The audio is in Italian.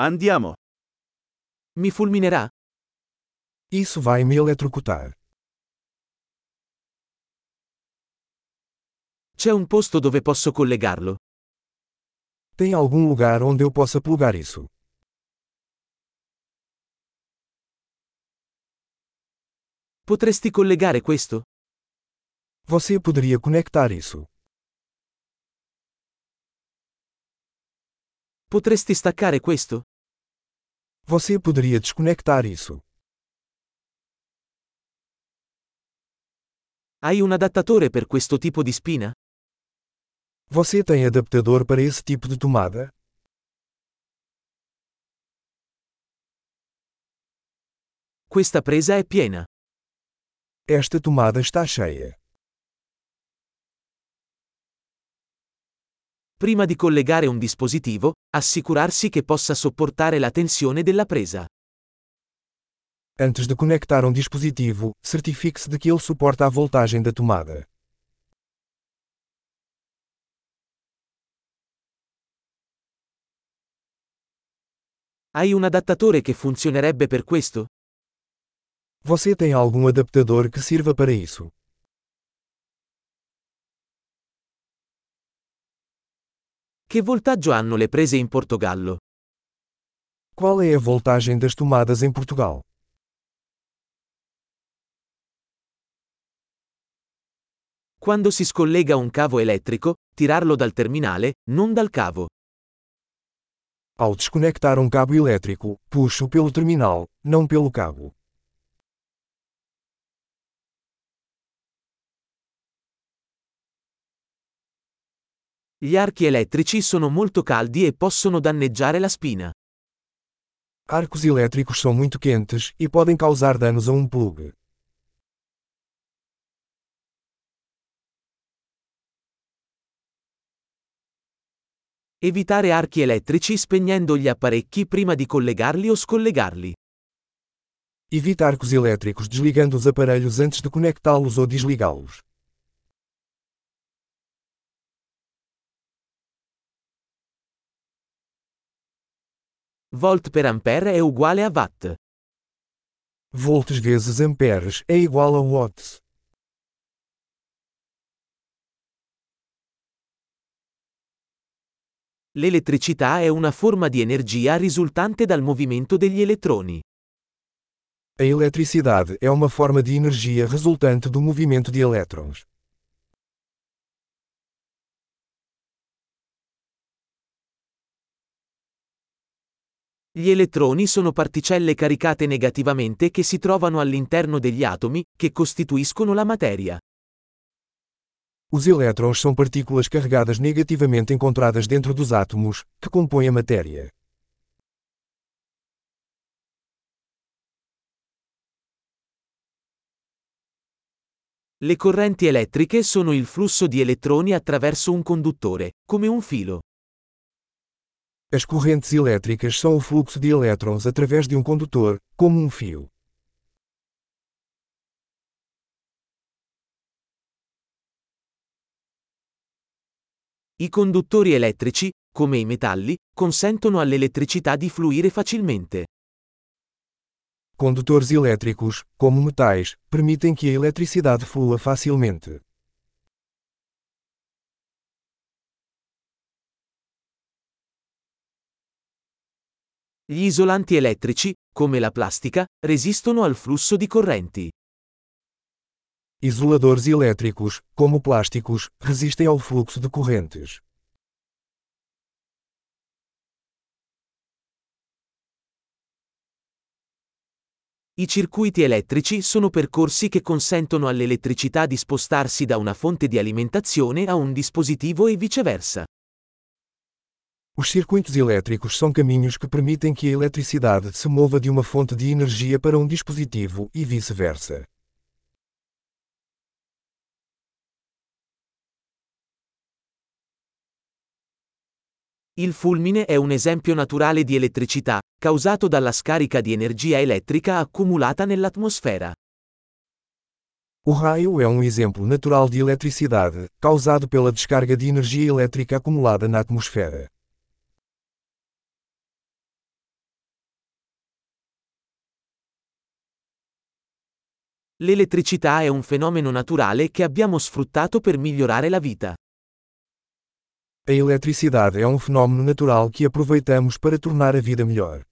Andiamo. Mi fulminerà? Isso vai me eletrocutar. C'è un posto dove posso collegarlo? Tem algum lugar onde eu possa plugar isso? Potresti collegare questo? Você poderia conectar isso? Potresti staccare questo? Você poderia desconectar isso? Hai un adattatore per questo tipo di spina? Você tem adaptador para esse tipo de tomada? Questa presa è piena. Esta tomada está cheia. Prima di collegare un dispositivo, assicurarsi che possa sopportare la tensione della presa. Antes de conectar um dispositivo, certifique-se de que ele suporta a voltagem da tomada. Hai un adattatore che funzionerebbe per questo? Você tem algum adaptador que sirva para isso? Che voltaggio hanno le prese in Portogallo? Qual é a voltagem das tomadas em Portugal? Quando si scollega un cavo elettrico, tirarlo dal terminale, non dal cavo. Ao desconectar um cabo elétrico, puxo pelo terminal, não pelo cabo. Gli archi elettrici sono molto caldi e possono danneggiare la spina. Arcos elétricos são muito quentes e podem causar danos a um plug. Evitare archi elettrici spegnendo gli apparecchi prima di collegarli o scollegarli. Evite arcos elétricos desligando os aparelhos antes de conectá-los ou desligá-los. Volt per ampere è uguale a watt. Volts vezes amperes é igual a watts. L'elettricità è una forma di energia risultante dal movimento degli elettroni. A eletricidade é uma forma de energia resultante do movimento de elétrons. Gli elettroni sono particelle caricate negativamente che si trovano all'interno degli atomi, che costituiscono la materia. Os elétrons são partículas carregadas negativamente encontradas dentro dos átomos, que compõem a matéria. Le correnti elettriche sono il flusso di elettroni attraverso un conduttore, come un filo. As correntes elétricas são o fluxo de elétrons através de um condutor, como um fio. I conduttori elettrici, come i metalli, consentono all'elettricità di fluire facilmente. Condutores elétricos, como metais, permitem que a eletricidade flua facilmente. Gli isolanti elettrici, come la plastica, resistono al flusso di correnti. Isoladores elétricos, como plásticos, resistem ao fluxo de correntes. I circuiti elettrici sono percorsi che consentono all'elettricità di spostarsi da una fonte di alimentazione a un dispositivo e viceversa. Os circuitos elétricos são caminhos que permitem que a eletricidade se mova de uma fonte de energia para um dispositivo e vice-versa. Il fulmine è un esempio naturale di elettricità, causato dalla scarica di energia elettrica accumulata nell'atmosfera. O raio é um exemplo natural de eletricidade, causado pela descarga de energia elétrica acumulada na atmosfera. L'elettricità è un fenomeno naturale che abbiamo sfruttato per migliorare la vita. A eletricidade é um fenômeno natural que aproveitamos para tornar a vida melhor.